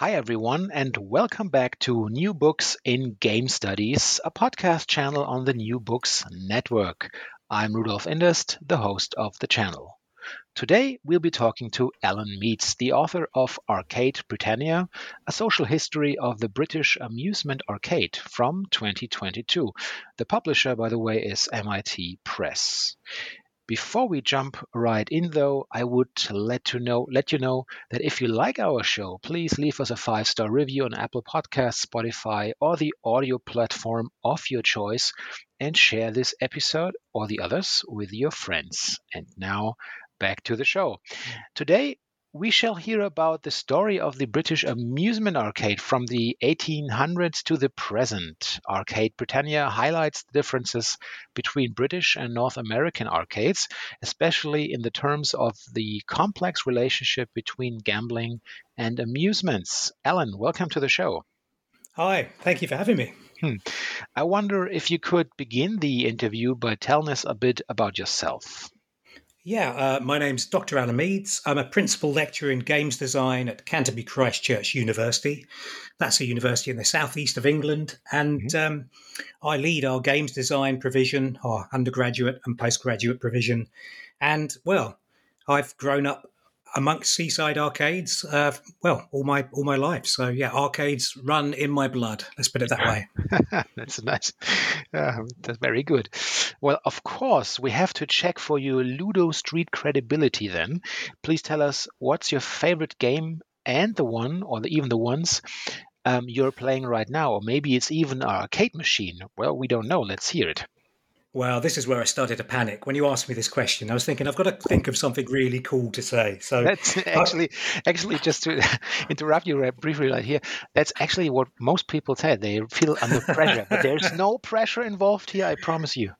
Hi, everyone, and welcome back to New Books in Game Studies, a podcast channel on the New Books Network. I'm Rudolf Inderst, the host of the channel. Today, we'll be talking to Alan Meades, the author of Arcade Britannia, a social history of the British amusement arcade from 2022. The publisher, by the way, is MIT Press. Before we jump right in, though, I would let to know let you know that if you like our show, please leave us a five star review on Apple Podcasts, Spotify, or the audio platform of your choice, and share this episode or the others with your friends. And now back to the show. Today we shall hear about the story of the British amusement arcade from the 1800s to the present. Arcade Britannia highlights the differences between British and North American arcades, especially in the terms of the complex relationship between gambling and amusements. Alan, welcome to the show. Hi, thank you for having me. Hmm. I wonder if you could begin the interview by telling us a bit about yourself. Yeah, uh, my name's Dr. Alan Meades. I'm a principal lecturer in games design at Canterbury Christ Church University. That's a university in the southeast of England. And mm-hmm. um, I lead our games design provision, our undergraduate and postgraduate provision. And, well, I've grown up amongst seaside arcades uh, well all my all my life. So yeah arcades run in my blood. Let's put it that way. That's nice. Uh, that's very good. Well of course we have to check for your ludo street credibility then. Please tell us what's your favorite game and the one or the, even the ones um, you're playing right now. Or maybe it's even an arcade machine. Well we don't know. Let's hear it well, this is where I started to panic. When you asked me this question, I was thinking I've got to think of something really cool to say. So that's actually, actually, just to interrupt you briefly right here, that's actually what most people say. They feel under pressure, but there's no pressure involved here. I promise you.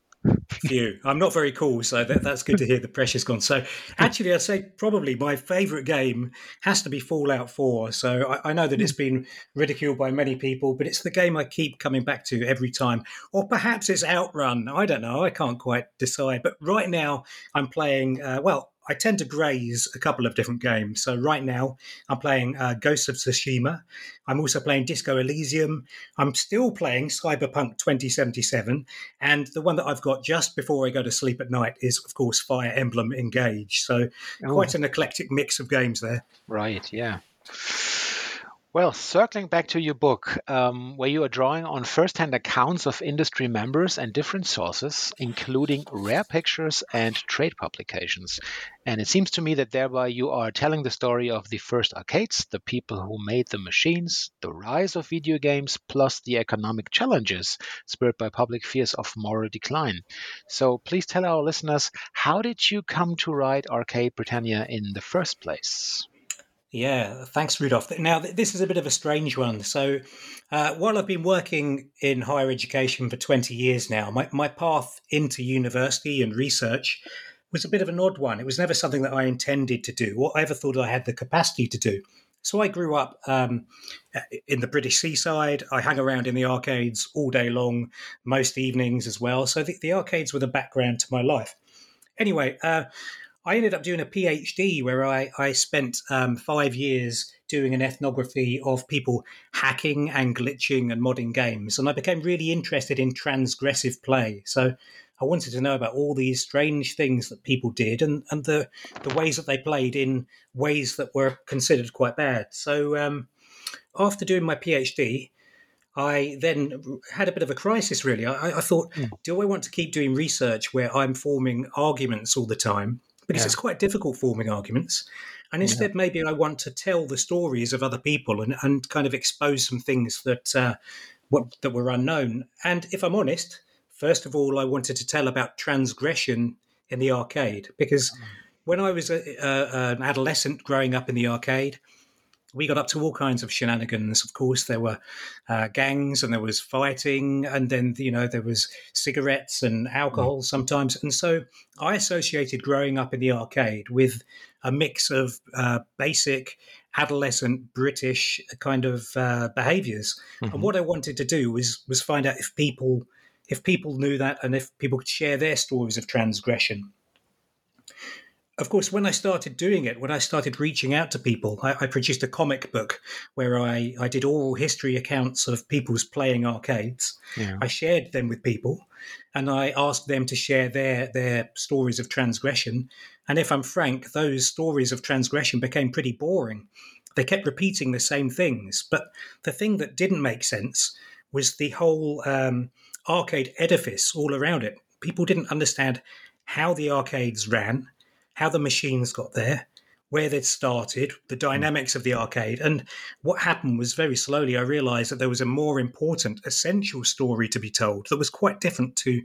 Phew. I'm not very cool, so that, that's good to hear the pressure's gone. So, actually, I'd say probably my favourite game has to be Fallout 4. So, I, I, know that it's been ridiculed by many people, but it's the game I keep coming back to every time. Or perhaps it's Outrun. I don't know. I can't quite decide. But right now, I'm playing, uh, well, I tend to graze a couple of different games. So right now, I'm playing uh, Ghosts of Tsushima. I'm also playing Disco Elysium. I'm still playing Cyberpunk 2077, and the one that I've got just before I go to sleep at night is, of course, Fire Emblem Engage. So oh. quite an eclectic mix of games there. Right. Yeah. Well, circling back to your book, um, where you are drawing on first-hand accounts of industry members and different sources, including rare pictures and trade publications. And it seems to me that thereby you are telling the story of the first arcades, the people who made the machines, the rise of video games, plus the economic challenges spurred by public fears of moral decline. So please tell our listeners, how did you come to write Arcade Britannia in the first place? Yeah, thanks, Rudolf. Now, this is a bit of a strange one. So, uh, while I've been working in higher education for 20 years now, my, my path into university and research was a bit of an odd one. It was never something that I intended to do or I ever thought I had the capacity to do. So I grew up um, in the British seaside. I hung around in the arcades all day long, most evenings as well. So the, the arcades were the background to my life. Anyway, uh, I ended up doing a PhD where I, I spent um, five years doing an ethnography of people hacking and glitching and modding games. And I became really interested in transgressive play. So I wanted to know about all these strange things that people did and, and the, the ways that they played in ways that were considered quite bad. So um, after doing my PhD, I then had a bit of a crisis, really. I, I thought, mm. do I want to keep doing research where I'm forming arguments all the time? Because yeah. it's quite difficult forming arguments. And instead, yeah. maybe I want to tell the stories of other people and, and kind of expose some things that uh, what, that were unknown. And if I'm honest, first of all, I wanted to tell about transgression in the arcade because mm. when I was a, a, an adolescent growing up in the arcade, we got up to all kinds of shenanigans. Of course, there were uh, gangs and there was fighting, and then you know there was cigarettes and alcohol mm. sometimes. And so I associated growing up in the arcade with a mix of uh, basic adolescent British kind of uh, behaviors. Mm-hmm. And what I wanted to do was was find out if people if people knew that and if people could share their stories of transgression of course, when I started doing it, when I started reaching out to people, I, I, produced a comic book where I, I did oral history accounts of people's playing arcades. Yeah. I shared them with people and I asked them to share their, their stories of transgression. And if I'm frank, those stories of transgression became pretty boring. They kept repeating the same things. But the thing that didn't make sense was the whole um, arcade edifice all around it. People didn't understand how the arcades ran how the machines got there, where they'd started, the hmm. dynamics of the arcade. And what happened was very slowly I realized that there was a more important, essential story to be told that was quite different to,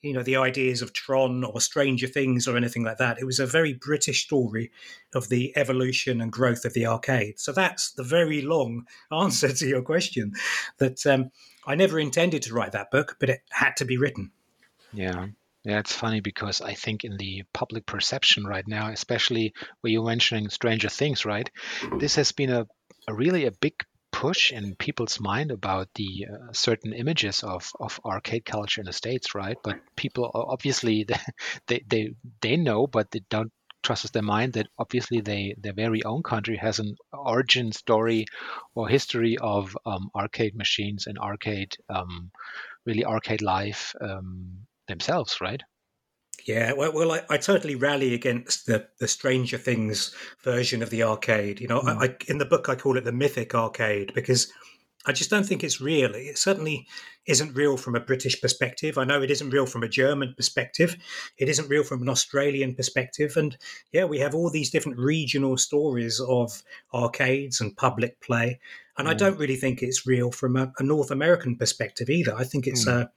you know, the ideas of Tron or Stranger Things or anything like that. It was a very British story of the evolution and growth of the arcade. So that's the very long answer to your question that um, I never intended to write that book, but it had to be written. Yeah. Yeah, it's funny because I think in the public perception right now, especially where you're mentioning Stranger Things, right? This has been a, a really a big push in people's mind about the uh, certain images of, of arcade culture in the states, right? But people obviously they they they know, but they don't trust their mind that obviously they their very own country has an origin story or history of um, arcade machines and arcade um, really arcade life um, themselves, right? Yeah, well, well I, I, totally rally against the the Stranger Things version of the arcade. You know, mm. I, I, in the book I call it the mythic arcade because I just don't think it's real. It certainly isn't real from a British perspective. I know it isn't real from a German perspective. It isn't real from an Australian perspective. And yeah, we have all these different regional stories of arcades and public play. And mm. I don't really think it's real from a, a North American perspective either. I think it's mm. a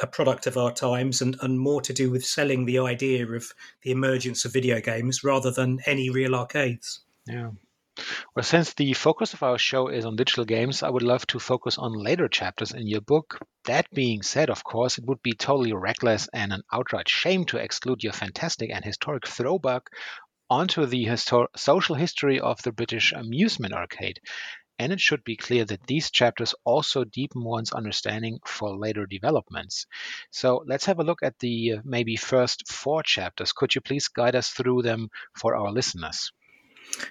a product of our times and, and more to do with selling the idea of the emergence of video games rather than any real arcades. Yeah. Well, since the focus of our show is on digital games, I would love to focus on later chapters in your book. That being said, of course, it would be totally reckless and an outright shame to exclude your fantastic and historic throwback onto the histor- social history of the British amusement arcade and it should be clear that these chapters also deepen one's understanding for later developments. So let's have a look at the uh, maybe first four chapters. Could you please guide us through them for our listeners?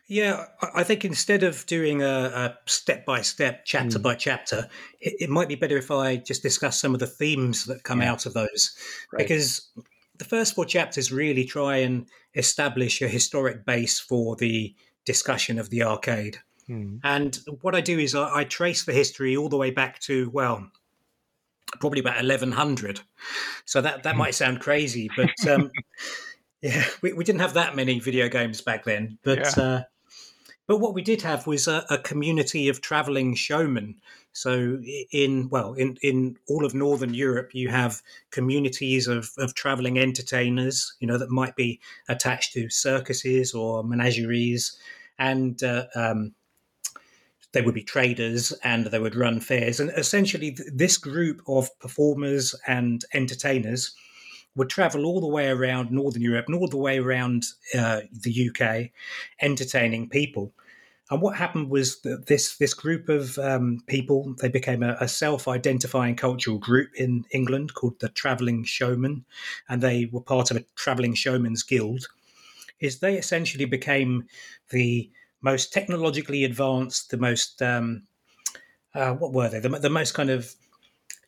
Yeah, I think instead of doing a step by step, chapter mm. by chapter, it, it, might be better if I just discuss some of the themes that come yeah. out of those. Right. Because the first four chapters really try and establish a historic base for the discussion of the arcade. Mm. And what I do is I, I, trace the history all the way back to, well, probably about 1100. So that, that hmm. might sound crazy, but um, yeah, we, we didn't have that many video games back then. But yeah. uh, but what we did have was a, a community of traveling showmen. So in well, in, in all of Northern Europe, you have communities of, of traveling entertainers, you know, that might be attached to circuses or menageries, and uh, um, they would be traders and they would run fairs. And essentially, this group of performers and entertainers would travel all the way around Northern Europe and all the way around uh, the UK, entertaining people. and what happened was that this this group of um, people they became a, a, self-identifying cultural group in England called the Travelling Showmen, and they were part of a Travelling Showmen's Guild. Is they essentially became the most technologically advanced, the most um, uh, what were they? The, the most kind of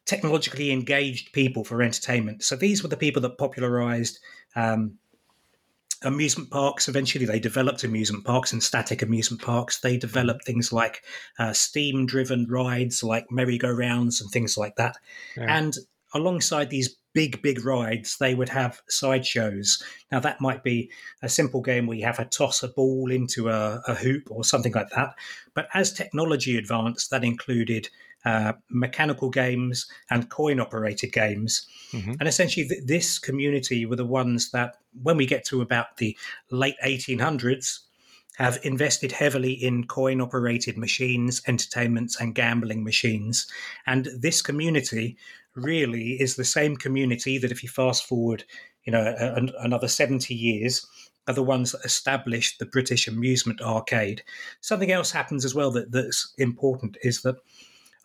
technologically engaged people for entertainment. So these were the people that popularized um, amusement parks. Eventually, they developed amusement parks and static amusement parks. They developed things like uh, steam driven rides, like merry-go-rounds and things like that. Yeah. And alongside these big, big rides, they would have sideshows. Now, that might be a simple game where you have to toss a ball into a, a hoop or something like that. But as technology advanced, that included uh, mechanical games and coin operated games. Mm-hmm. And essentially, th- this community were the ones that, when we get to about the late 1800s, have invested heavily in coin operated machines, entertainments, and gambling machines. And this community really is the same community that, if you fast forward, you know, a, a, another 70 years, are the ones that established the British amusement arcade. Something else happens as well that, that's important is that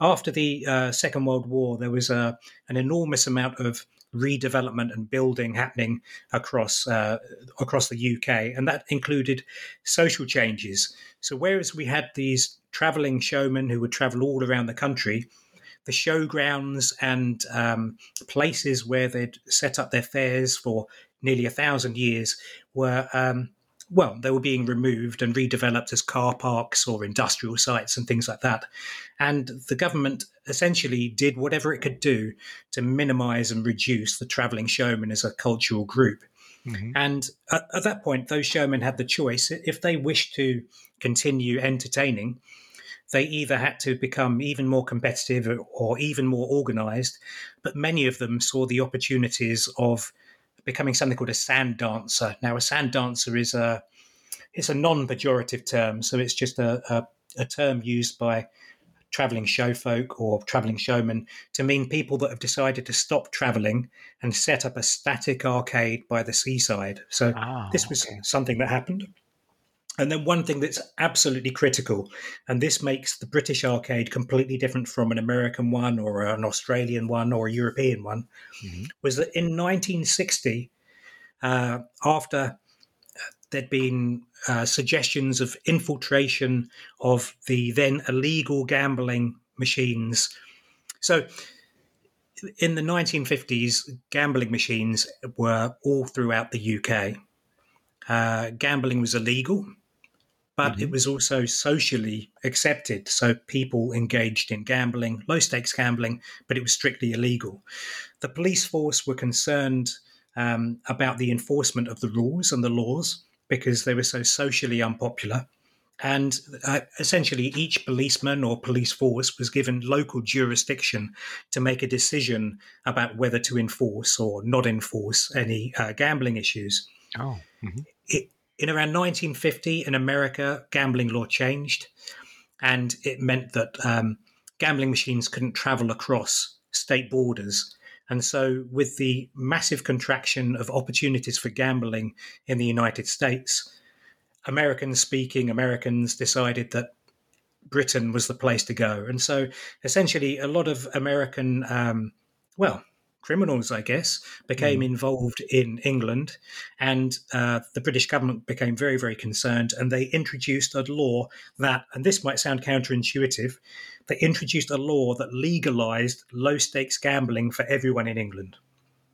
after the uh, Second World War, there was a, an enormous amount of redevelopment and building happening across uh, across the UK, and that included social changes. So whereas we had these travelling showmen who would travel all around the country, the showgrounds and um, places where they'd set up their fairs for nearly a thousand years were um, well, they were being removed and redeveloped as car parks or industrial sites and things like that. And the government essentially did whatever it could do to minimize and reduce the traveling showmen as a cultural group. Mm-hmm. And at, at, that point, those showmen had the choice if they wished to continue entertaining, they either had to become even more competitive or even more organized. But many of them saw the opportunities of becoming something called a sand dancer. Now, a sand dancer is a it's a non-pejorative term, so it's just a, a, a term used by traveling show folk or traveling showmen to mean people that have decided to stop traveling and set up a static arcade by the seaside. So oh, this was okay. something that happened. And then one thing that's absolutely critical, and this makes the British arcade completely different from an American one or an Australian one or a European one, mm-hmm. was that in 1960, uh, after uh, there'd been uh, suggestions of infiltration of the then illegal gambling machines. So in the 1950s, gambling machines were all throughout the UK. Uh, gambling was illegal but mm-hmm. it was also socially accepted. So people engaged in gambling, low stakes gambling, but it was strictly illegal. The police force were concerned um, about the enforcement of the rules and the laws because they were so socially unpopular. And uh, essentially, each policeman or police force was given local jurisdiction to make a decision about whether to enforce or not enforce any uh, gambling issues. Oh. Mm-hmm. It, in around 1950 in America, gambling law changed, and it meant that um, gambling machines couldn't travel across state borders. And so, with the massive contraction of opportunities for gambling in the United States, American speaking Americans decided that Britain was the place to go. And so, essentially, a lot of American, um, well, criminals, I guess, became mm. involved in England, and uh, the British government became very, very concerned, and they introduced a law that, and this might sound counterintuitive, they introduced a law that legalised low stakes gambling for everyone in England.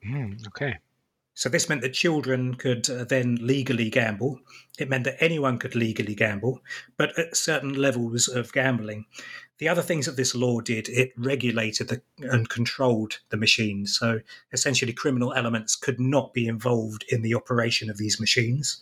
Mm, okay. So this meant that children could uh, then legally gamble. It meant that anyone could legally gamble, but at certain levels of gambling. The other things that this law did, it regulated the, and controlled the machines. So essentially, criminal elements could not be involved in the operation of these machines.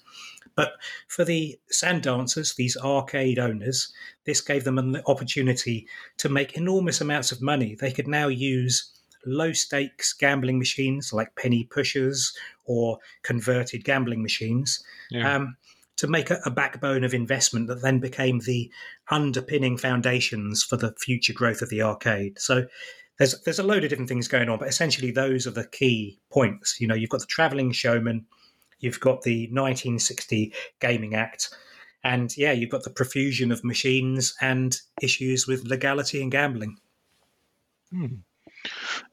But for the sand dancers, these arcade owners, this gave them an opportunity to make enormous amounts of money. They could now use low stakes gambling machines like penny pushers or converted gambling machines yeah. um, to make a, a, backbone of investment that then became the underpinning foundations for the future growth of the arcade. So there's there's a load of different things going on, but essentially those are the key points. You know, you've got the traveling showman, you've got the 1960 Gaming Act, And yeah, you've got the profusion of machines and issues with legality and gambling. Hmm.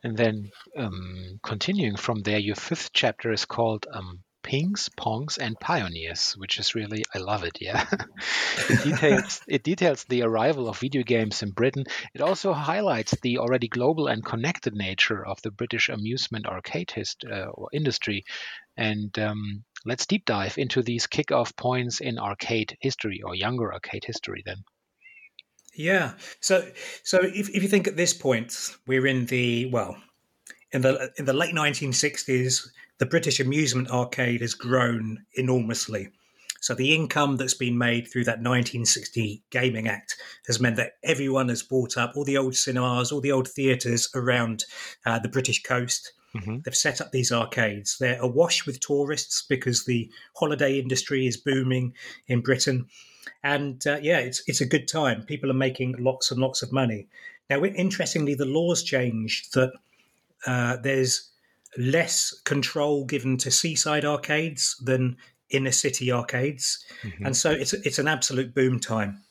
And then um, continuing from there, your fifth chapter is called um, Pings, Pongs, and Pioneers, which is really I love it. Yeah, it details it details the arrival of video games in Britain. It also highlights the already global and connected nature of the British amusement arcade hist- uh, industry. And um, let's deep dive into these kickoff points in arcade history or younger arcade history. Then. Yeah. So so if, if you think at this point we're in the well in the in the late 1960s the British amusement arcade has grown enormously. So the income that's been made through that 1960 Gaming Act has meant that everyone has bought up all the old cinemas, all the old theatres around uh, the British coast. Mm-hmm. They've set up these arcades. They're awash with tourists because the holiday industry is booming in Britain. And uh, yeah, it's it's a good time. People are making lots and lots of money. Now, interestingly, the laws changed that uh, there's less control given to seaside arcades than inner city arcades, mm-hmm. and so it's it's an absolute boom time.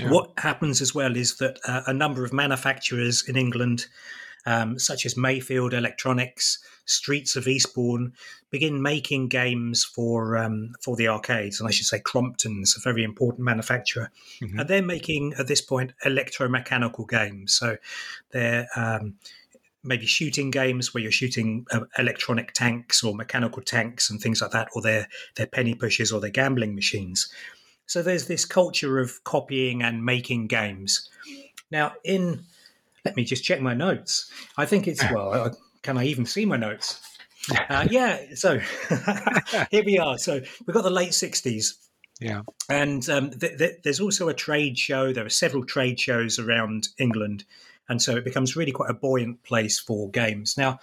Yeah. What happens as well is that uh, a number of manufacturers in England, um, such as Mayfield Electronics, Streets of Eastbourne, begin making games for um, for the arcades, and I should say Crompton's a very important manufacturer, mm-hmm. and they're making at this point electromechanical games. So they're um, maybe shooting games where you're shooting uh, electronic tanks or mechanical tanks and things like that, or they're, they're penny pushes or they're gambling machines. So there's this culture of copying and making games. Now, in let me just check my notes. I think it's well. Can I even see my notes? Uh, yeah. So here we are. So we've got the late '60s. Yeah. And um, th- th- there's also a trade show. There are several trade shows around England and so it becomes really quite a buoyant place for games. Now,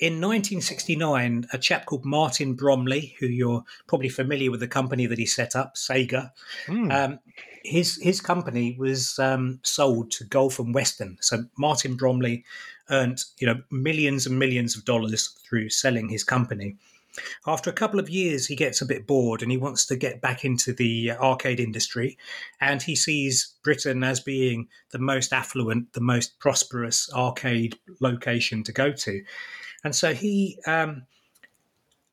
in 1969, a chap called Martin Bromley, who you're probably familiar with the company that he set up, Sega, mm. um, his his company was um, sold to Gulf and Western. So Martin Bromley earned you know millions and millions of dollars through selling his company. After a couple of years, he gets a bit bored and he wants to get back into the arcade industry. And he sees Britain as being the most affluent, the most prosperous arcade location to go to. And so he um,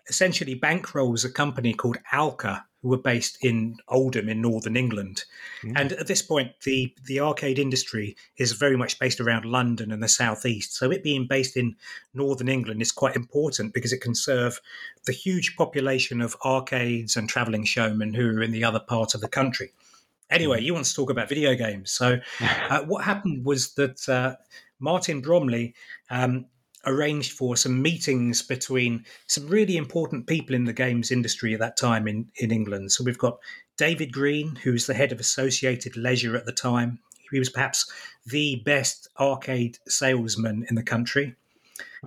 essentially bankrolls a company called Alca, who were based in Oldham in northern England. Mm. And at this point, the, the arcade industry is very much based around London and the southeast. So it being based in northern England is quite important because it can serve the huge population of arcades and travelling showmen who are in the other part of the country. Anyway, mm. you want to talk about video games. So uh, what happened was that uh, Martin Bromley um, arranged for some meetings between some really important people in the games industry at that time in, in England. So we've got David Green, who's the head of Associated Leisure at the time. He was perhaps the best arcade salesman in the country.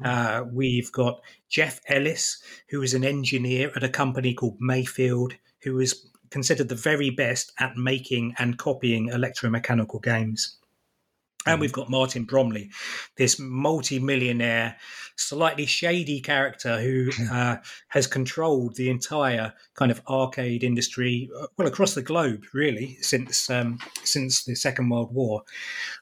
Uh, we've got Jeff Ellis, who is an engineer at a company called Mayfield, who is considered the very best at making and copying electromechanical games. And mm-hmm. we've got Martin Bromley, this multi-millionaire, slightly shady character who uh, has controlled the entire kind of arcade industry, uh, well across the globe, really, since um, since the Second World War.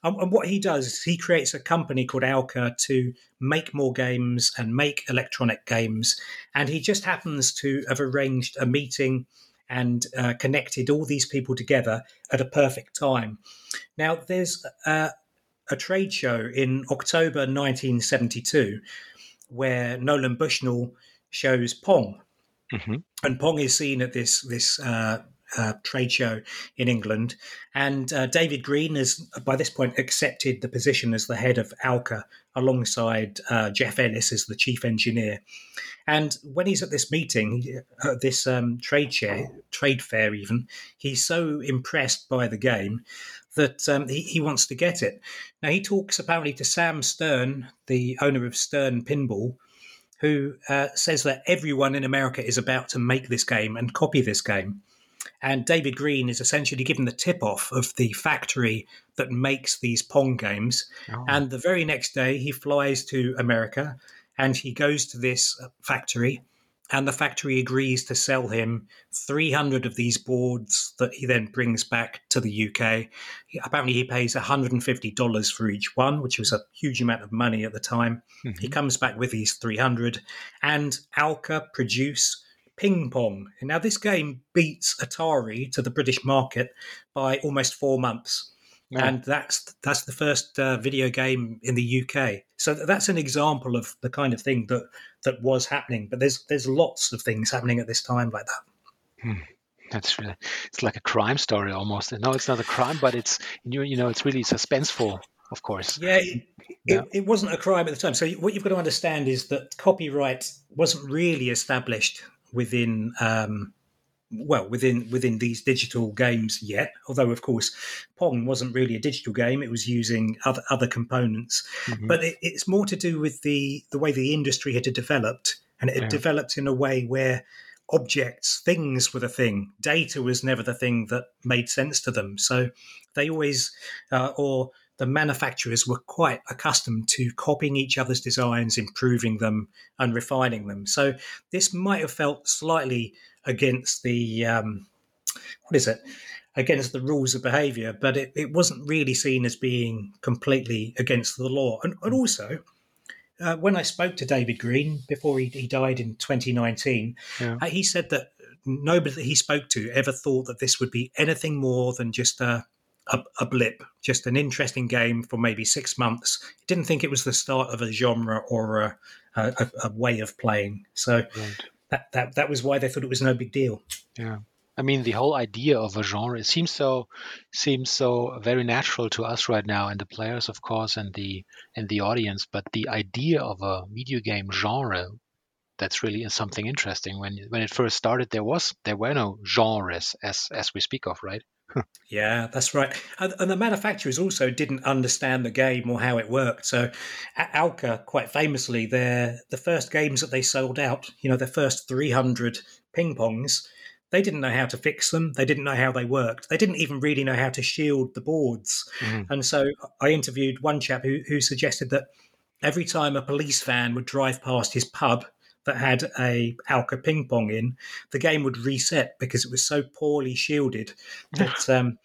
Um, and what he does is he creates a company called Alca to make more games and make electronic games. And he just happens to have arranged a meeting and uh, connected all these people together at a perfect time. Now, there's uh, a trade show in October 1972 where Nolan Bushnell shows Pong. Mm-hmm. And Pong is seen at this this uh, uh, trade show in England. And uh, David Green has, by this point, accepted the position as the head of Alca alongside uh, Jeff Ellis as the chief engineer. And when he's at this meeting, uh, this um, trade share, trade fair, even, he's so impressed by the game that um, he, he wants to get it. Now, he talks apparently to Sam Stern, the owner of Stern Pinball, who uh, says that everyone in America is about to make this game and copy this game. And David Green is essentially given the tip off of the factory that makes these Pong games. Oh. And the very next day, he flies to America and he goes to this factory and the factory agrees to sell him 300 of these boards that he then brings back to the UK. Apparently, he pays $150 for each one, which was a huge amount of money at the time. Mm-hmm. He comes back with these 300, and Alca produce Ping Pong. Now, this game beats Atari to the British market by almost four months. And that's that's the first uh, video game in the UK. So that's an example of the kind of thing that that was happening. But there's there's lots of things happening at this time like that. Hmm. That's really it's like a crime story almost. No, it's not a crime, but it's you you know it's really suspenseful. Of course. Yeah, it, yeah. It, it wasn't a crime at the time. So what you've got to understand is that copyright wasn't really established within um, well within within these digital games yet although of course pong wasn't really a digital game it was using other other components mm-hmm. but it, it's more to do with the the way the industry had developed and it had yeah. developed in a way where objects things were the thing data was never the thing that made sense to them so they always uh, or the manufacturers were quite accustomed to copying each other's designs, improving them, and refining them. So this might have felt slightly against the um, what is it against the rules of behaviour, but it, it wasn't really seen as being completely against the law. And, and also, uh, when I spoke to David Green before he, he died in 2019, yeah. uh, he said that nobody that he spoke to ever thought that this would be anything more than just a, a, a blip, just an interesting game for maybe six months. Didn't think it was the start of a genre or a, a, a way of playing. So. Right that, that that was why they thought it was no big deal. Yeah. I mean, the whole idea of a genre seems so seems so very natural to us right now, and the players, of course, and the and the audience. But the idea of a video game genre, that's really something interesting. When when it first started, there was there were no genres as as we speak of, right? Yeah, that's right. And, and, the manufacturers also didn't understand the game or how it worked. So, Alca, quite famously, their the first games that they sold out, you know, their first 300 ping pongs, they didn't know how to fix them. They didn't know how they worked. They didn't even really know how to shield the boards. Mm. And so, I interviewed one chap who, who suggested that every time a police van would drive past his pub, that had a Alca ping pong in, the game would reset because it was so poorly shielded that um,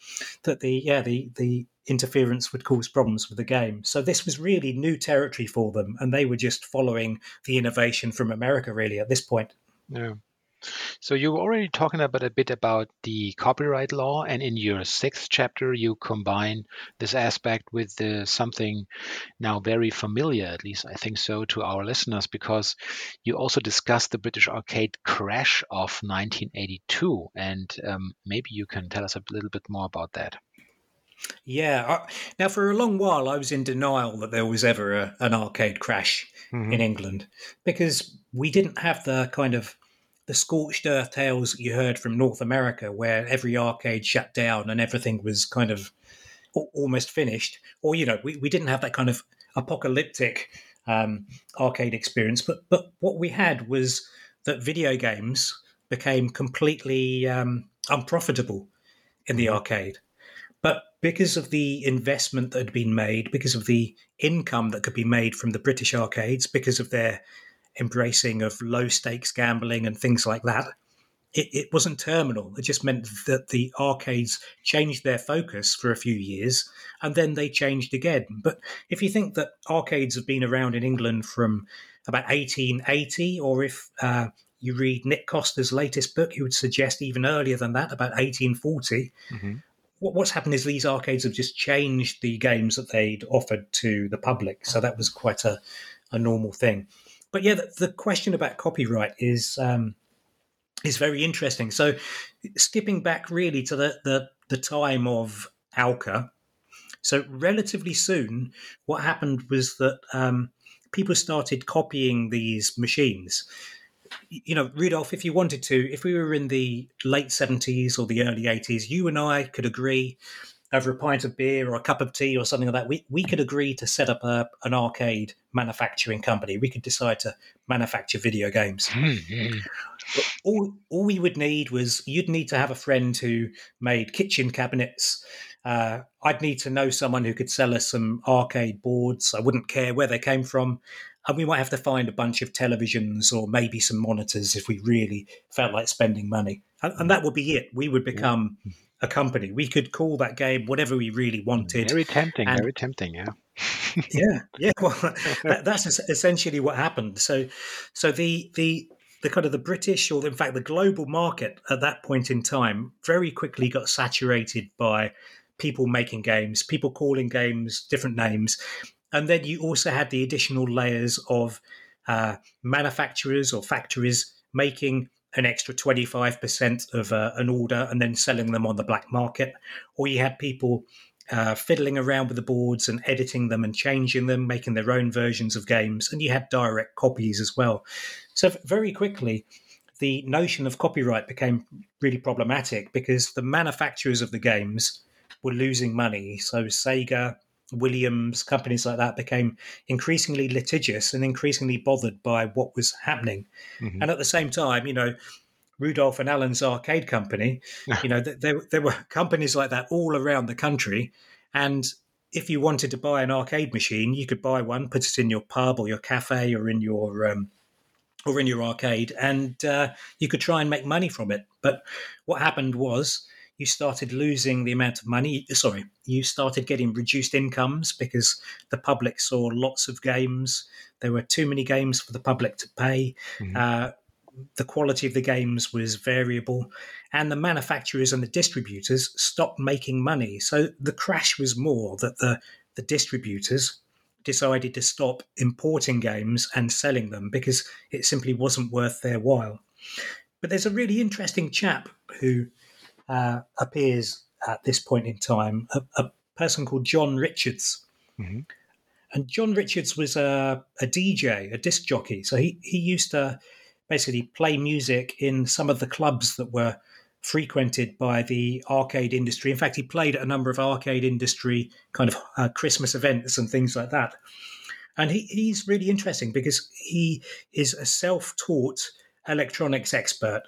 that the yeah the the interference would cause problems with the game. So this was really new territory for them, and they were just following the innovation from America really at this point. Yeah. So you were already talking about a bit about the copyright law, and in your sixth chapter, you combine this aspect with the, something now very familiar, at least I think so, to our listeners, because you also discuss the British arcade crash of 1982, and um, maybe you can tell us a little bit more about that. Yeah. Now, for a long while, I was in denial that there was ever a, an arcade crash mm-hmm. in England because we didn't have the kind of the scorched earth tales you heard from North America, where every arcade shut down and everything was kind of almost finished, or you know, we, we didn't have that kind of apocalyptic um, arcade experience. But but what we had was that video games became completely um, unprofitable in the mm-hmm. arcade. But because of the investment that had been made, because of the income that could be made from the British arcades, because of their embracing of low stakes gambling and things like that. It, it, wasn't terminal. It just meant that the arcades changed their focus for a few years and then they changed again. But if you think that arcades have been around in England from about 1880, or if uh, you read Nic Costa's latest book, he would suggest even earlier than that, about 1840. Mm-hmm. what's happened is these arcades have just changed the games that they'd offered to the public. So that was quite a, a normal thing but yeah, the, the question about copyright is um, is very interesting. So, skipping back really to the the, the time of Alca, so relatively soon, what happened was that um, people started copying these machines. You know, Rudolf, if you wanted to, if we were in the late 70s or the early 80s, you and I could agree over a pint of beer or a cup of tea or something like that, we, we could agree to set up a, an arcade manufacturing company. We could decide to manufacture video games. Mm-hmm. all, all we would need was you'd need to have a friend who made kitchen cabinets. Uh, I'd need to know someone who could sell us some arcade boards. I wouldn't care where they came from. and we might have to find a bunch of televisions or maybe some monitors if we really felt like spending money. And, and that would be it. We would become a company. We could call that game whatever we really wanted. Very tempting. And, very tempting. Yeah. yeah. Yeah. Well, that, that's essentially what happened. So, so the the the kind of the British, or in fact the global market at that point in time, very quickly got saturated by people making games, people calling games different names, and then you also had the additional layers of uh, manufacturers or factories making an extra 25% of uh, an order and then selling them on the black market. Or you had people uh, fiddling around with the boards and editing them and changing them, making their own versions of games. And you had direct copies as well. So, very quickly, the notion of copyright became really problematic because the manufacturers of the games were losing money. So, Sega, Williams, companies like that became increasingly litigious and increasingly bothered by what was happening. Mm-hmm. And at the same time, you know, Rudolf and Alan's arcade company, you know, there, there were companies like that all around the country. And if you wanted to buy an arcade machine, you could buy one, put it in your pub or your cafe or in your um, or in your arcade, and uh, you could try and make money from it. But what happened was you started losing the amount of money. Sorry, you started getting reduced incomes because the public saw lots of games. There were too many games for the public to pay. Mm-hmm. Uh, the quality of the games was variable, and the manufacturers and the distributors stopped making money. So the crash was more that the the distributors decided to stop importing games and selling them because it simply wasn't worth their while. But there's a really interesting chap who uh, appears at this point in time, a, a person called John Richards. Mm-hmm. And John Richards was a, a DJ, a disc jockey. So he, he used to basically play music in some of the clubs that were frequented by the arcade industry. In fact, he played at a number of arcade industry kind of uh, Christmas events and things like that. And he, he's really interesting because he is a self taught electronics expert.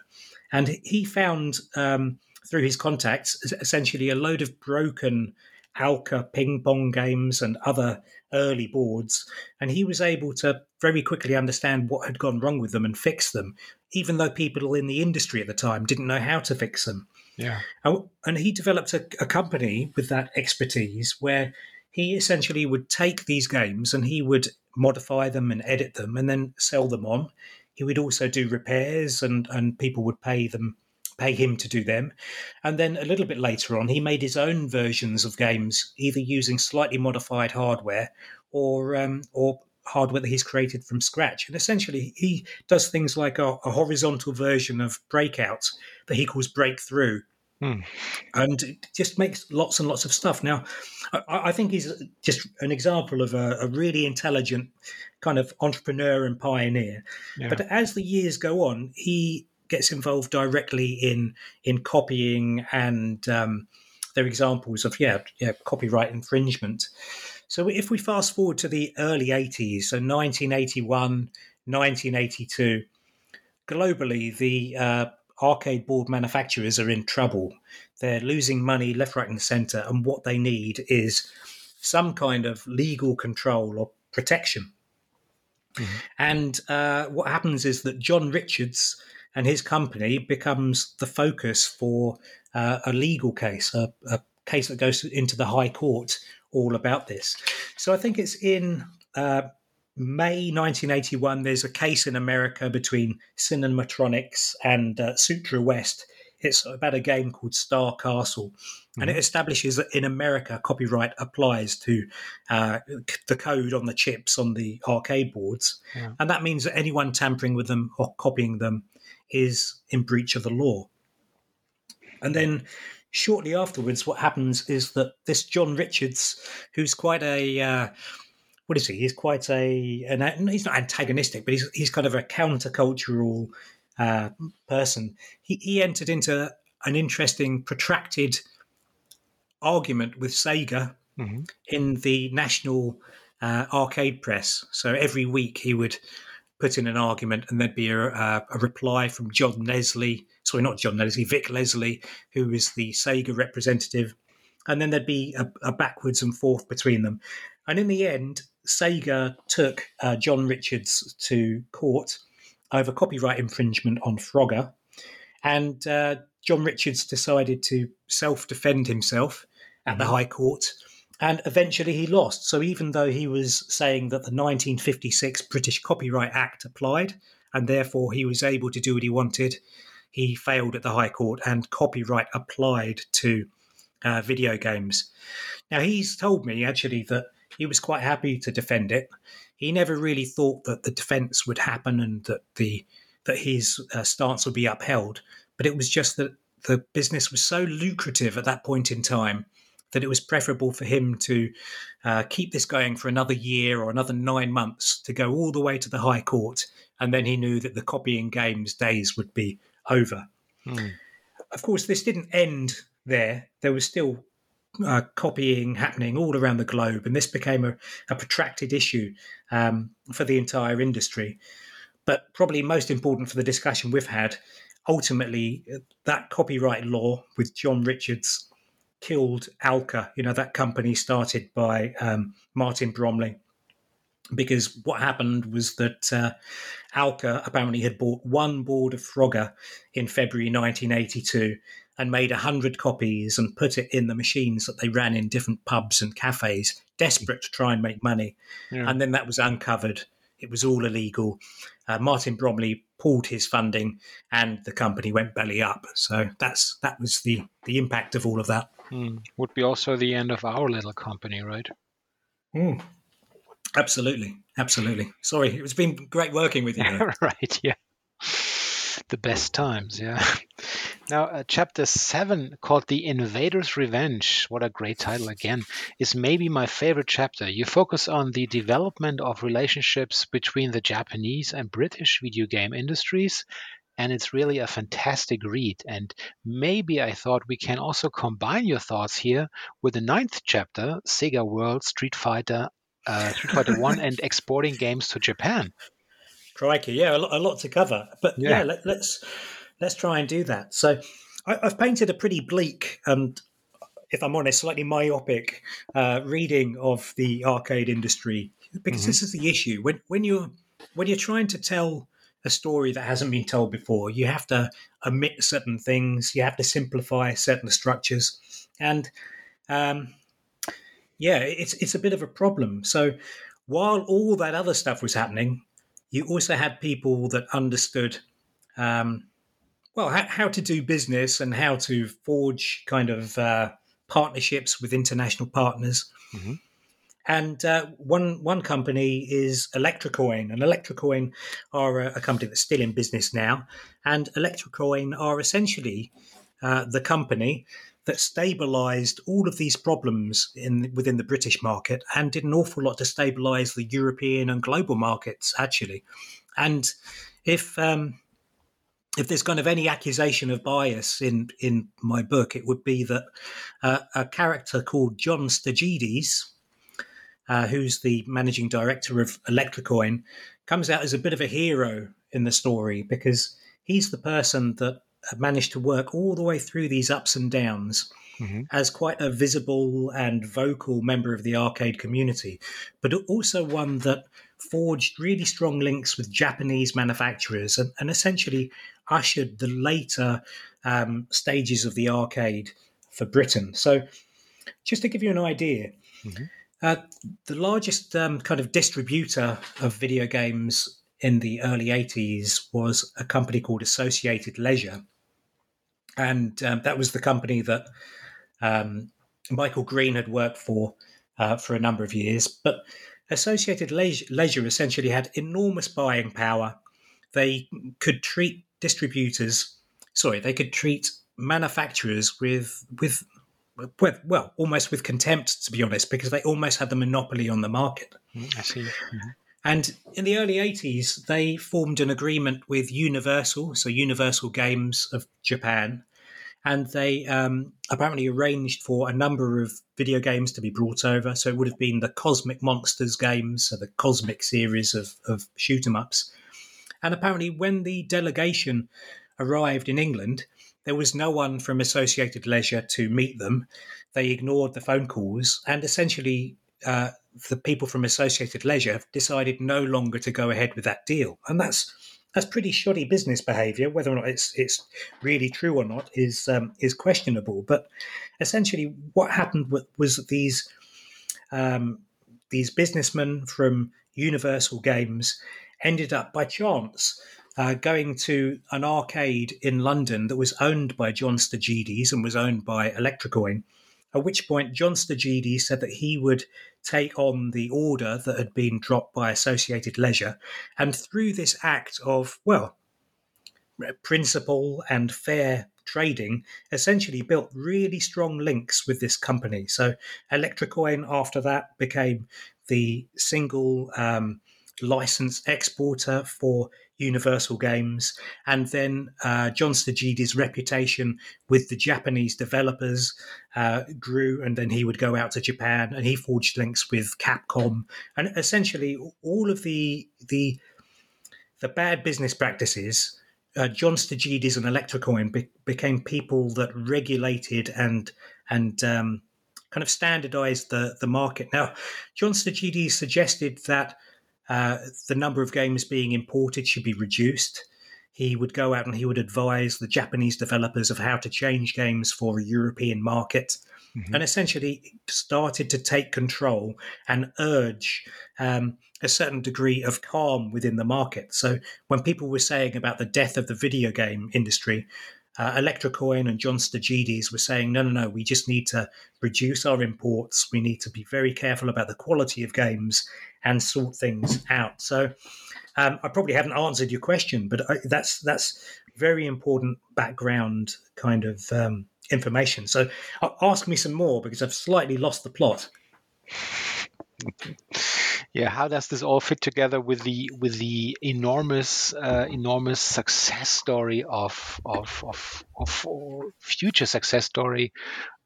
And he found um, through his contacts essentially a load of broken Alca ping pong games and other early boards. And he was able to very quickly understand what had gone wrong with them and fix them, even though people in the industry at the time didn't know how to fix them. Yeah. And he developed a, a company with that expertise where he essentially would take these games and he would modify them and edit them and then sell them on. He would also do repairs and, and people would pay them pay him to do them. And then a little bit later on, he made his own versions of games, either using slightly modified hardware or um, or hardware that he's created from scratch. And essentially, he does things like a, a horizontal version of Breakout that he calls Breakthrough. Hmm. And just makes lots and lots of stuff. Now, I, I think he's just an example of a, a, really intelligent kind of entrepreneur and pioneer. Yeah. But as the years go on, he gets involved directly in in copying and um, they're examples of yeah, yeah copyright infringement. So if we fast forward to the early 80s, so 1981, 1982, globally the uh, arcade board manufacturers are in trouble. They're losing money left, right, and centre, and what they need is some kind of legal control or protection. Mm-hmm. And uh, what happens is that John Richards and his company becomes the focus for uh, a legal case, a, a, case that goes into the High Court all about this. So I think it's in uh, May 1981. There's a case in America between Cinematronics and uh, Sutra West. It's about a game called Star Castle, mm-hmm. and it establishes that in America, copyright applies to uh, the code on the chips on the arcade boards, yeah. and that means that anyone tampering with them or copying them is in breach of the law. And then shortly afterwards, what happens is that this John Richards, who's quite a uh, what is he? He's quite a an, he's not antagonistic, but he's he's kind of a countercultural uh, person. He, he entered into an interesting, protracted argument with Sega mm-hmm. in the national uh, arcade press. So every week he would put in an argument, and there'd be a, a, a reply from John Leslie. Sorry, not John Leslie, Vic Leslie, who is the Sega representative, and then there'd be a, a backwards and forth between them. And in the end, Sega took uh, John Richards to court over copyright infringement on Frogger, and uh, John Richards decided to self defend himself at the mm-hmm. High Court, and eventually he lost. So even though he was saying that the 1956 British Copyright Act applied, and therefore he was able to do what he wanted, he failed at the High Court, and copyright applied to uh, video games. Now he's told me actually that he was quite happy to defend it. He never really thought that the defence would happen and that the that his uh, stance would be upheld. But it was just that the business was so lucrative at that point in time that it was preferable for him to uh, keep this going for another year or another nine months to go all the way to the High Court. And then he knew that the copying games days would be over. Hmm. Of course, this didn't end there. There was still uh, copying happening all around the globe, and this became a, a protracted issue um, for the entire industry. But probably most important for the discussion we've had, ultimately, that copyright law with John Richards killed Alca, you know, that company started by um, Martin Bromley. Because what happened was that uh, Alca apparently had bought one board of Frogger in February 1982 and made 100 copies and put it in the machines that they ran in different pubs and cafes, desperate to try and make money. Yeah. And then that was uncovered. It was all illegal. Uh, Martin Bromley pulled his funding and the company went belly up. So that's that was the, the impact of all of that. Mm. Would be also the end of our little company, right? Mm. Absolutely. Absolutely. Sorry, it's been great working with you. right, yeah. The best times, yeah. Now, uh, chapter 7, called The Invader's Revenge, what a great title again, is maybe my favorite chapter. You focus on the development of relationships between the Japanese and British video game industries, and it's really a fantastic read. And maybe I thought we can also combine your thoughts here with the ninth chapter, Sega World Street Fighter, uh, Street Fighter 1 and exporting games to Japan. Crikey, yeah, a lot, a lot to cover. But yeah, yeah let, let's let's try and do that. So I, have painted a pretty bleak and, if I'm honest, slightly myopic uh, reading of the arcade industry because mm-hmm. this is the issue when when you're when you're trying to tell a story that hasn't been told before, you have to omit certain things, you have to simplify certain structures, and um, yeah, it's it's a bit of a problem. So while all that other stuff was happening, you also had people that understood um, well, how, how, to do business and how to forge kind of uh, partnerships with international partners. Mm-hmm. And uh, one one company is Electrocoin, and Electrocoin are a, a, company that's still in business now. And Electrocoin are essentially uh, the company that stabilized all of these problems in within the British market and did an awful lot to stabilize the European and global markets, actually. And if um, if there's kind of any accusation of bias in in my book, it would be that uh, a character called John Stergides, uh, who's the managing director of Electrocoin, comes out as a bit of a hero in the story because he's the person that managed to work all the way through these ups and downs mm-hmm. as quite a visible and vocal member of the arcade community, but also one that forged really strong links with Japanese manufacturers and, and essentially ushered the later um, stages of the arcade for Britain. So, just to give you an idea, mm-hmm. uh, the largest um, kind of distributor of video games in the early 80s was a company called Associated Leisure. And um, that was the company that um, Michael Green had worked for uh, for a number of years. But Associated Leisure, Leisure essentially had enormous buying power. They could treat distributors, sorry, they could treat manufacturers with with with, well, almost with contempt, to be honest, because they almost had the monopoly on the market. Mm, I see. Mm-hmm. And in the early 80s, they formed an agreement with Universal, so Universal Games of Japan, and they um, apparently arranged for a number of video games to be brought over. So it would have been the Cosmic Monsters games, so the Cosmic series of, of shoot 'em ups. And apparently, when the delegation arrived in England, there was no one from Associated Leisure to meet them. They ignored the phone calls and essentially uh, the people from Associated Leisure decided no longer to go ahead with that deal, and that's that's pretty shoddy business behaviour. Whether or not it's it's really true or not is um, is questionable. But essentially, what happened was that these um, these businessmen from Universal Games ended up by chance uh, going to an arcade in London that was owned by John Stergides and was owned by Electrocoin. At which point, John Stergides said that he would take on the order that had been dropped by Associated Leisure. And through this act of, well, principle and fair trading, essentially built really strong links with this company. So Electrocoin, after that, became the single um, license exporter for Universal Games, and then uh, John Stergides' reputation with the Japanese developers uh, grew, and then he would go out to Japan and he forged links with Capcom, and essentially all of the the the bad business practices. Uh, John Stergides and Electrocoin be- became people that regulated and and um, kind of standardized the the market. Now, John Stergides suggested that uh, the number of games being imported should be reduced. He would go out and he would advise the Japanese developers of how to change games for a European market. Mm-hmm. And essentially started to take control and urge um, a certain degree of calm within the market. So, when people were saying about the death of the video game industry, uh, Electrocoin and John Stergides were saying, no, no, no, we just need to reduce our imports. We need to be very careful about the quality of games and sort things out. So um, I probably haven't answered your question, but I, that's that's very important background kind of um, information. So ask me some more because I've slightly lost the plot. Yeah, how does this all fit together with the with the enormous uh, enormous success story of of of, of future success story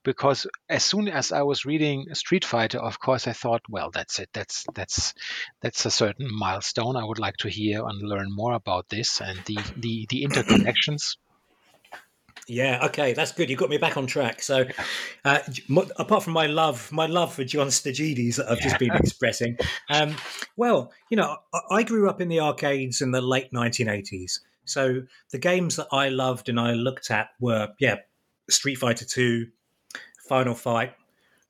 because as soon as I was reading Street Fighter, of course, I thought, well, that's it. That's that's that's a certain milestone. I would like to hear and learn more about this and the the, the interconnections. Yeah, okay, that's good. You got me back on track. So, uh, apart from my love, my love for John Stergides that I've yeah. just been expressing, um, well, you know, I grew up in the arcades in the late 1980s. So the games that I loved and I looked at were, yeah, Street Fighter 2, Final Fight,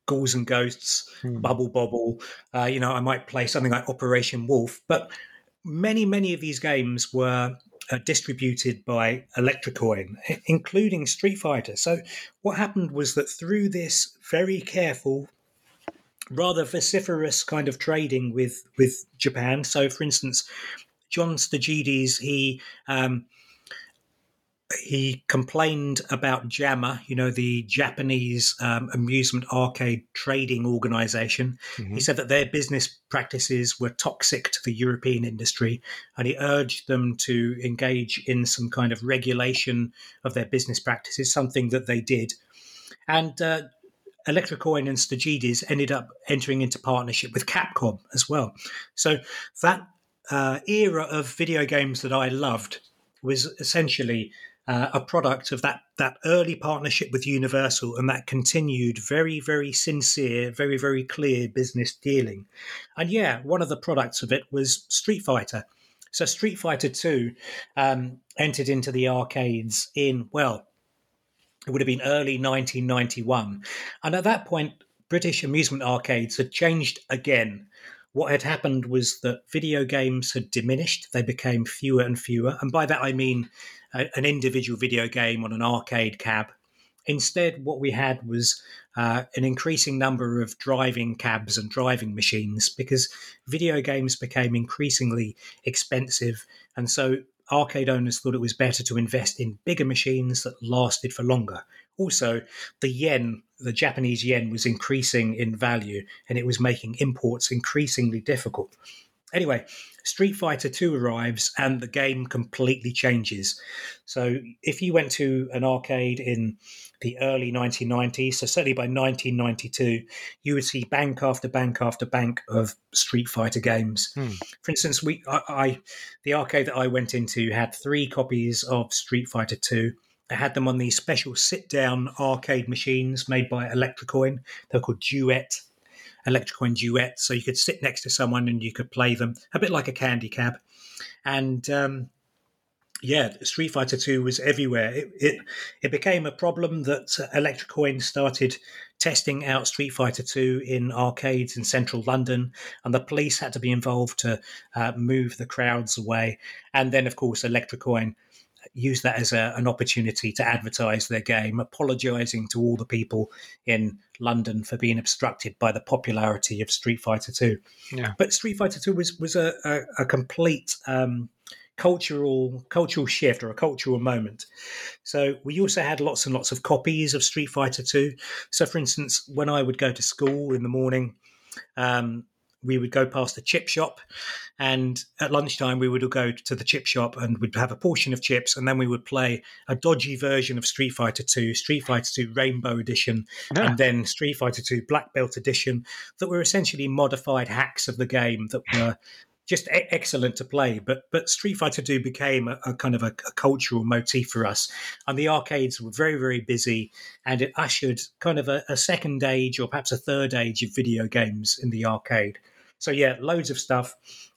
Ghouls and Ghosts, hmm. Bubble Bobble. Uh, you know, I might play something like Operation Wolf, but many, many of these games were uh, distributed by Electrocoin, including Street Fighter. So, what happened was that through this very careful, rather vociferous kind of trading with with Japan. So, for instance, John Stergides, he um, he complained about JAMMA, you know, the Japanese um, amusement arcade trading organization. Mm-hmm. He said that their business practices were toxic to the European industry, and he urged them to engage in some kind of regulation of their business practices, something that they did. And uh, Electrocoin and Stergides ended up entering into partnership with Capcom as well. So that uh, era of video games that I loved was essentially uh, a product of that that early partnership with Universal and that continued very very sincere, very very clear business dealing. And yeah, one of the products of it was Street Fighter. So Street Fighter Two um, entered into the arcades in well, it would have been early 1991, and at that point, British amusement arcades had changed again what had happened was that video games had diminished. They became fewer and fewer. And by that, I mean a, an individual video game on an arcade cab. Instead, what we had was uh, an increasing number of driving cabs and driving machines because video games became increasingly expensive. And so arcade owners thought it was better to invest in bigger machines that lasted for longer. Also, the yen, the Japanese yen, was increasing in value and it was making imports increasingly difficult. Anyway, Street Fighter 2 arrives and the game completely changes. So if you went to an arcade in the early 1990s, so certainly by 1992, you would see bank after bank after bank of Street Fighter games. Hmm. For instance, we I, I the arcade that I went into had three copies of Street Fighter 2. I had them on these special sit down arcade machines made by Electrocoin. They're called Duet Electrocoin Duet, so you could sit next to someone and you could play them a bit like a candy cab. And um, yeah, Street Fighter Two was everywhere. It, it, it became a problem that Electrocoin started testing out Street Fighter Two in arcades in central London, and the police had to be involved to uh, move the crowds away. And then, of course, Electrocoin used that as a, an opportunity to advertise their game, apologising to all the people in London for being obstructed by the popularity of Street Fighter Two. Yeah. But Street Fighter Two was was a, a, a complete um, cultural cultural shift or a cultural moment. So we also had lots and lots of copies of Street Fighter Two. So, for instance, when I would go to school in the morning. Um, we would go past the chip shop and at lunchtime we would go to the chip shop and we'd have a portion of chips and then we would play a dodgy version of street fighter 2 street fighter 2 rainbow edition yeah. and then street fighter 2 black belt edition that were essentially modified hacks of the game that were just excellent to play. But but Street Fighter Two became a, a kind of a, a, cultural motif for us, and the arcades were very very busy, and it ushered kind of a, a second age or perhaps a third age of video games in the arcade. So yeah, loads of stuff.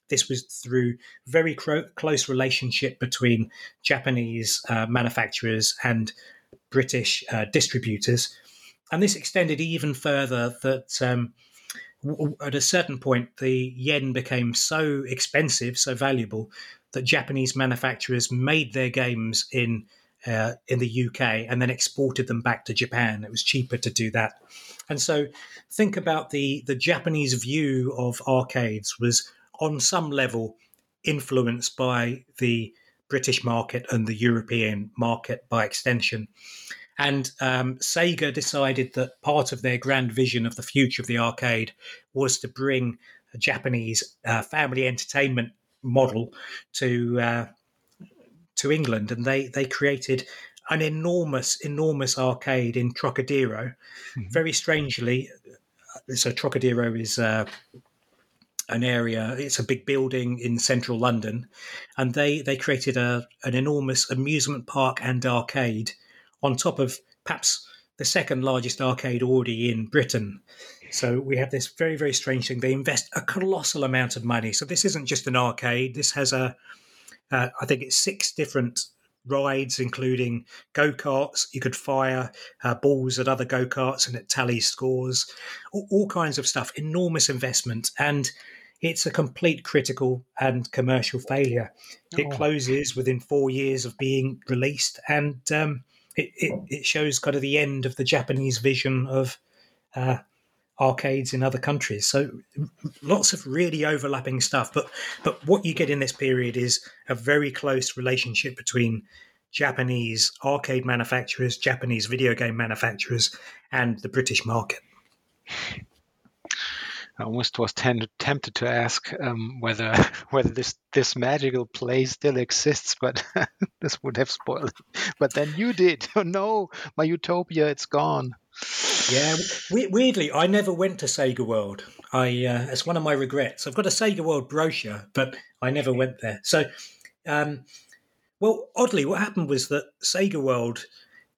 This was through very cro- close relationship between Japanese uh, manufacturers and British uh, distributors, and this extended even further that. Um, at a certain point, the yen became so expensive, so valuable, that Japanese manufacturers made their games in uh, in the UK and then exported them back to Japan. It was cheaper to do that, and so think about the the Japanese view of arcades was on some level influenced by the British market and the European market by extension. And um, Sega decided that part of their grand vision of the future of the arcade was to bring a Japanese uh, family entertainment model to uh, to England, and they they created an enormous, enormous arcade in Trocadero. Mm-hmm. Very strangely, uh, so Trocadero is. Uh, an area. It's a big building in central London, and they they created a an enormous amusement park and arcade on top of perhaps the second largest arcade already in Britain. So we have this very, very strange thing. They invest a colossal amount of money. So this isn't just an arcade. This has a, uh, I think it's six different rides, including go karts. You could fire uh, balls at other go karts and it tallies scores. All, all, kinds of stuff. Enormous investment, and it's a complete critical and commercial failure. Oh. It closes within four years of being released, and um, it, it, it shows kind of the end of the Japanese vision of uh, arcades in other countries. So lots of really overlapping stuff. But but what you get in this period is a very close relationship between Japanese arcade manufacturers, Japanese video game manufacturers, and the British market. I almost was tempted to ask um, whether whether this this magical place still exists, but this would have spoiled it. But then you did. Oh no, my utopia, it's gone. Yeah, weirdly, I never went to Sega World. I uh, it's one of my regrets. I've got a Sega World brochure, but I never went there. So, um, well, oddly, what happened was that Sega World,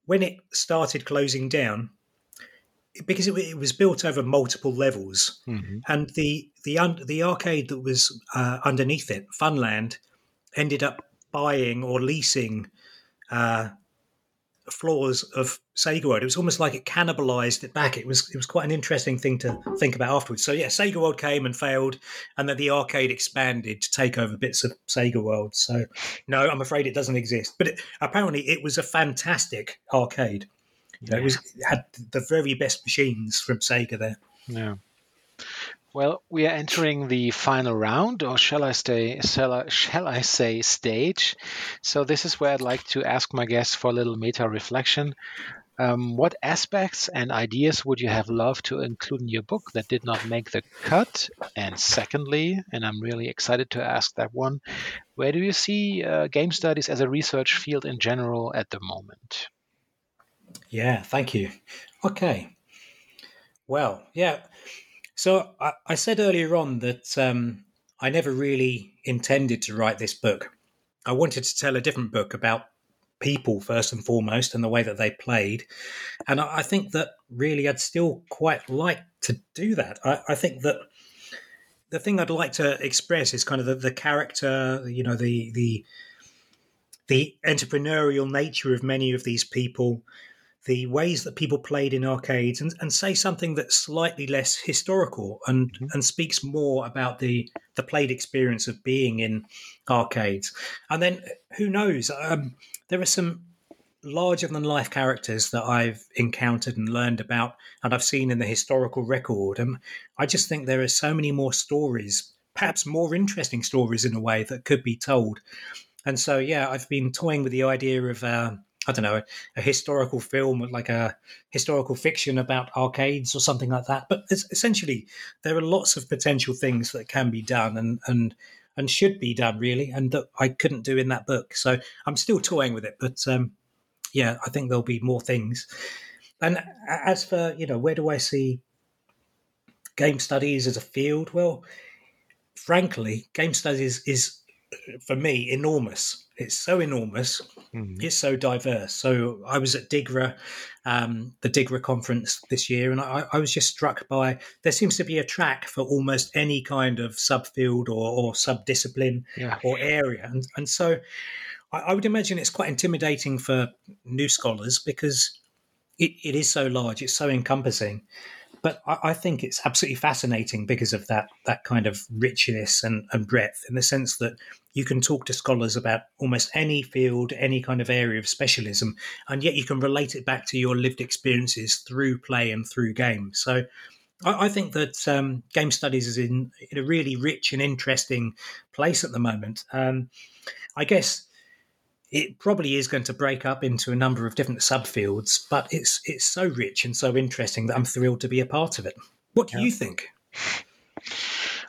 when it started closing down, because it, it, was built over multiple levels, mm-hmm. and the the the arcade that was uh, underneath it, Funland, ended up buying or leasing uh, floors of Sega World. It was almost like it cannibalized it back. It was it was quite an interesting thing to think about afterwards. So yeah, Sega World came and failed, and then the arcade expanded to take over bits of Sega World. So no, I'm afraid it doesn't exist. But it, apparently, it was a fantastic arcade. You know, it was it had the very best machines from Sega there. Yeah. Well, we are entering the final round, or shall I say, shall I, shall I say, stage. So this is where I'd like to ask my guests for a little meta reflection. Um, what aspects and ideas would you have loved to include in your book that did not make the cut? And secondly, and I'm really excited to ask that one, where do you see uh, game studies as a research field in general at the moment? Yeah, thank you. Okay. Well, yeah. So I, I said earlier on that um, I never really intended to write this book. I wanted to tell a different book about people first and foremost and the way that they played. And I, I think that really, I'd still quite like to do that. I, I think that the thing I'd like to express is kind of the, the character, you know, the the the entrepreneurial nature of many of these people, the ways that people played in arcades, and, and say something that's slightly less historical and mm-hmm. and speaks more about the the played experience of being in arcades. And then who knows? Um, there are some larger than life characters that I've encountered and learned about, and I've seen in the historical record. And I just think there are so many more stories, perhaps more interesting stories in a way, that could be told. And so, yeah, I've been toying with the idea of. Uh, I don't know, a, a, historical film, like a historical fiction about arcades or something like that. But essentially, there are lots of potential things that can be done and and and should be done really, and that I couldn't do in that book. So I'm still toying with it, but um, yeah, I think there'll be more things. And as for you know, where do I see game studies as a field? Well, frankly, game studies is for me enormous. It's so enormous. Mm. It's so diverse. So I was at DIGRA, um, the DIGRA conference this year, and I, I, was just struck by there seems to be a track for almost any kind of subfield or, or subdiscipline yeah. or area, and and so I, I would imagine it's quite intimidating for new scholars because it, it is so large, it's so encompassing. But I, I, think it's absolutely fascinating because of that that kind of richness and, and breadth, in the sense that you can talk to scholars about almost any field, any kind of area of specialism, and yet you can relate it back to your lived experiences through play and through game. So I, think that um, game studies is in, in, a really rich and interesting place at the moment. Um, I guess it probably is going to break up into a number of different subfields, but it's it's so rich and so interesting that I'm thrilled to be a part of it. What do yeah. you think?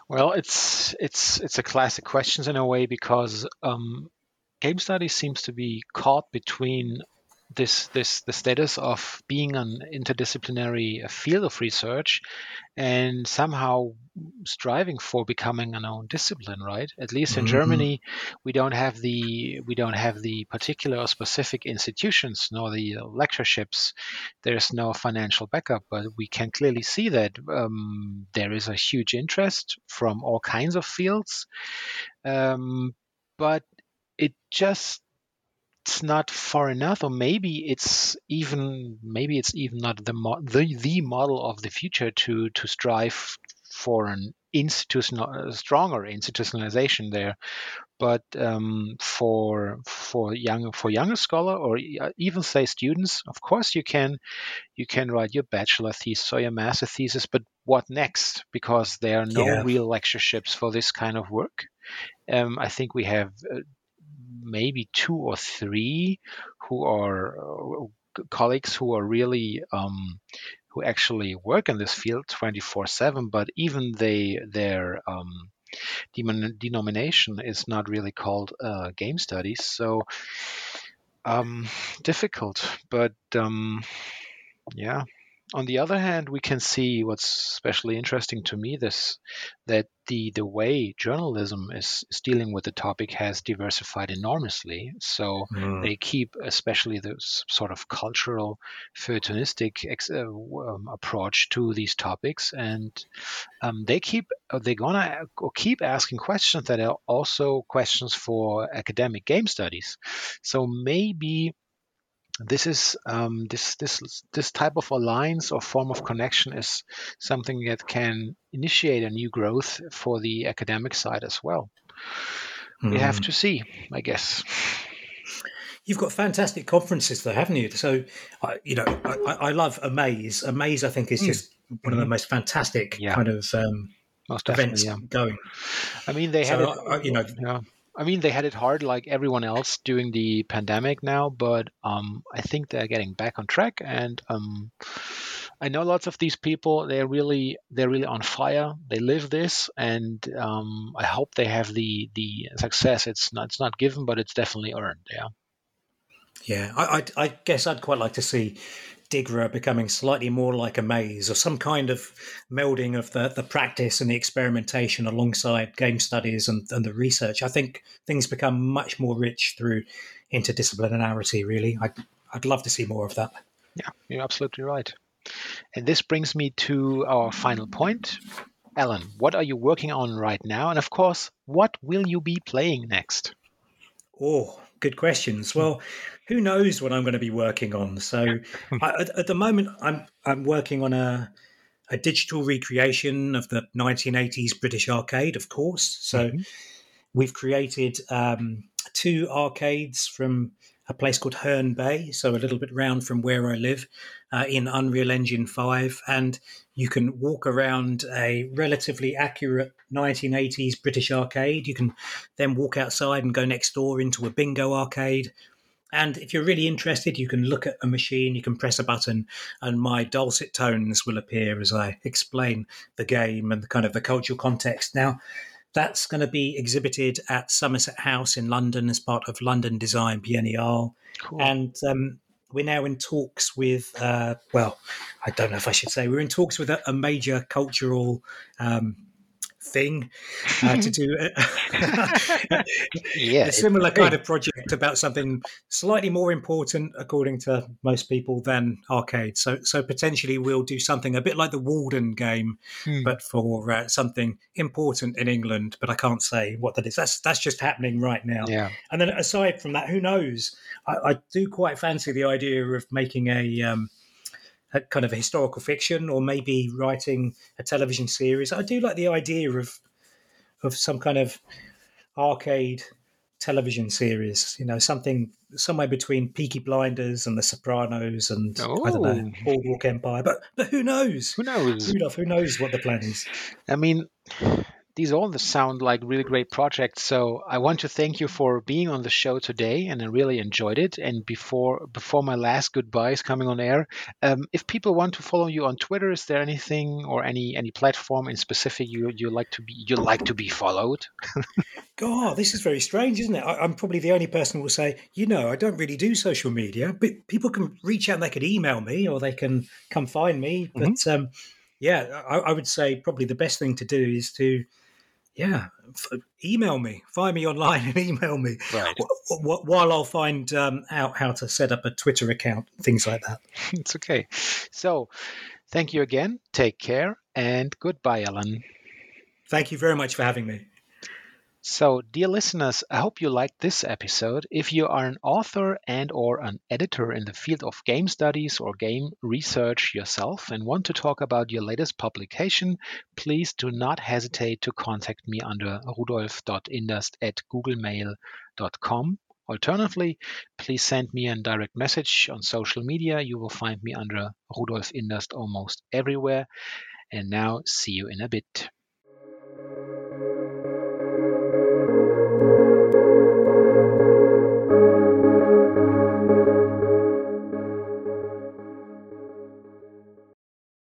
Well, it's it's it's a classic questions in a way because um, game studies seems to be caught between this this the status of being an interdisciplinary field of research and somehow striving for becoming an own discipline right? At least in mm-hmm. germany we don't have the we don't have the particular or specific institutions nor the lectureships. There's no financial backup but we can clearly see that um, there is a huge interest from all kinds of fields. Um, but it just it's not far enough, or maybe it's even maybe it's even not the mo- the the model of the future to to strive for an institutional stronger institutionalization there. But um, for for young for younger scholar or even say students, of course you can you can write your bachelor thesis or your master thesis. But what next? Because there are no yeah. real lectureships for this kind of work. Um, I think we have uh, maybe two or three who are uh, colleagues who are really um, who actually work in this field 24/7. But even they their um, denomination is not really called uh, game studies, so um, difficult. But um, yeah, on the other hand, we can see what's especially interesting to me this that the the way journalism is, is dealing with the topic has diversified enormously. So mm. they keep, especially the sort of cultural feuilletonistic ex, uh, um, approach to these topics, and um, they keep uh, they're gonna keep asking questions that are also questions for academic game studies. So maybe this is um, this this this type of alliance or form of connection is something that can initiate a new growth for the academic side as well. Mm. We have hmm. to see, I guess. You've got fantastic conferences, though, haven't you? So, uh, you know, I, I, love Amaze. Amaze, I think, is mm. just one of the hmm. most fantastic yeah. kind of um, most events yeah. going. I mean, they so, have, it, you know, yeah. I mean, they had it hard like everyone else during the pandemic now, but um, I think they're getting back on track. And um, I know lots of these people. They're really they're really on fire. They live this, and um, I hope they have the the success. It's not it's not given, but it's definitely earned. Yeah. Yeah, I, I, I guess I'd quite like to see Digra becoming slightly more like a maze or some kind of melding of the, the practice and the experimentation alongside game studies and, and the research. I think things become much more rich through interdisciplinarity, really. I'd, I'd love to see more of that. Yeah, you're absolutely right. And this brings me to our final point. Alan, what are you working on right now? And of course, what will you be playing next? Oh, good questions. Well, who knows what I'm going to be working on? So, I, at, at, the moment, I'm I'm working on a a digital recreation of the 1980s British arcade, of course. So, mm-hmm. we've created um, two arcades from a place called Herne Bay, so a little bit round from where I live, uh, in Unreal Engine 5. And you can walk around a relatively accurate 1980s British arcade. You can then walk outside and go next door into a bingo arcade. And if you're really interested, you can look at a machine, you can press a button, and my dulcet tones will appear as I explain the game and the kind of the cultural context. Now, that's going to be exhibited at Somerset House in London as part of London Design Biennial. Cool. And um, we're now in talks with, uh, well, I don't know if I should say, we're in talks with a, a major cultural um, thing uh, to do a, yeah, a similar kind of project about something slightly more important, according to most people, than arcade. So, so potentially we'll do something a bit like the Walden game, hmm. but for uh, something important in England. But I can't say what that is. That's that's just happening right now. Yeah. And then aside from that, who knows? I, I do quite fancy the idea of making a um, a kind of a historical fiction or maybe writing a television series. I do like the idea of of some kind of arcade television series. You know, something somewhere between Peaky Blinders and The Sopranos and oh. I don't know oh. Boardwalk Empire. But but who knows? Who knows? Rudolf, who knows what the plan is? I mean, these all sound like really great projects. So I want to thank you for being on the show today, and I really enjoyed it. And before before my last goodbyes coming on air, um, if people want to follow you on Twitter, is there anything or any any platform in specific you you like to be you like to be followed? God, this is very strange, isn't it? I, am probably the only person who will say, you know, I don't really do social media, but people can reach out. and They could email me, or they can come find me. Mm-hmm. But um, yeah, I, I would say probably the best thing to do is to yeah, f- email me, find me online and email me. Right. W- w- while I'll find um, out how to set up a Twitter account, things like that. it's okay. So, thank you again. Take care and goodbye, Alan. Thank you very much for having me. So, dear listeners, I hope you liked this episode. If you are an author and or an editor in the field of game studies or game research yourself and want to talk about your latest publication, please do not hesitate to contact me under rudolf.inderst at googlemail.com. Alternatively, please send me a direct message on social media. You will find me under Rudolf Inderst almost everywhere. And now, see you in a bit.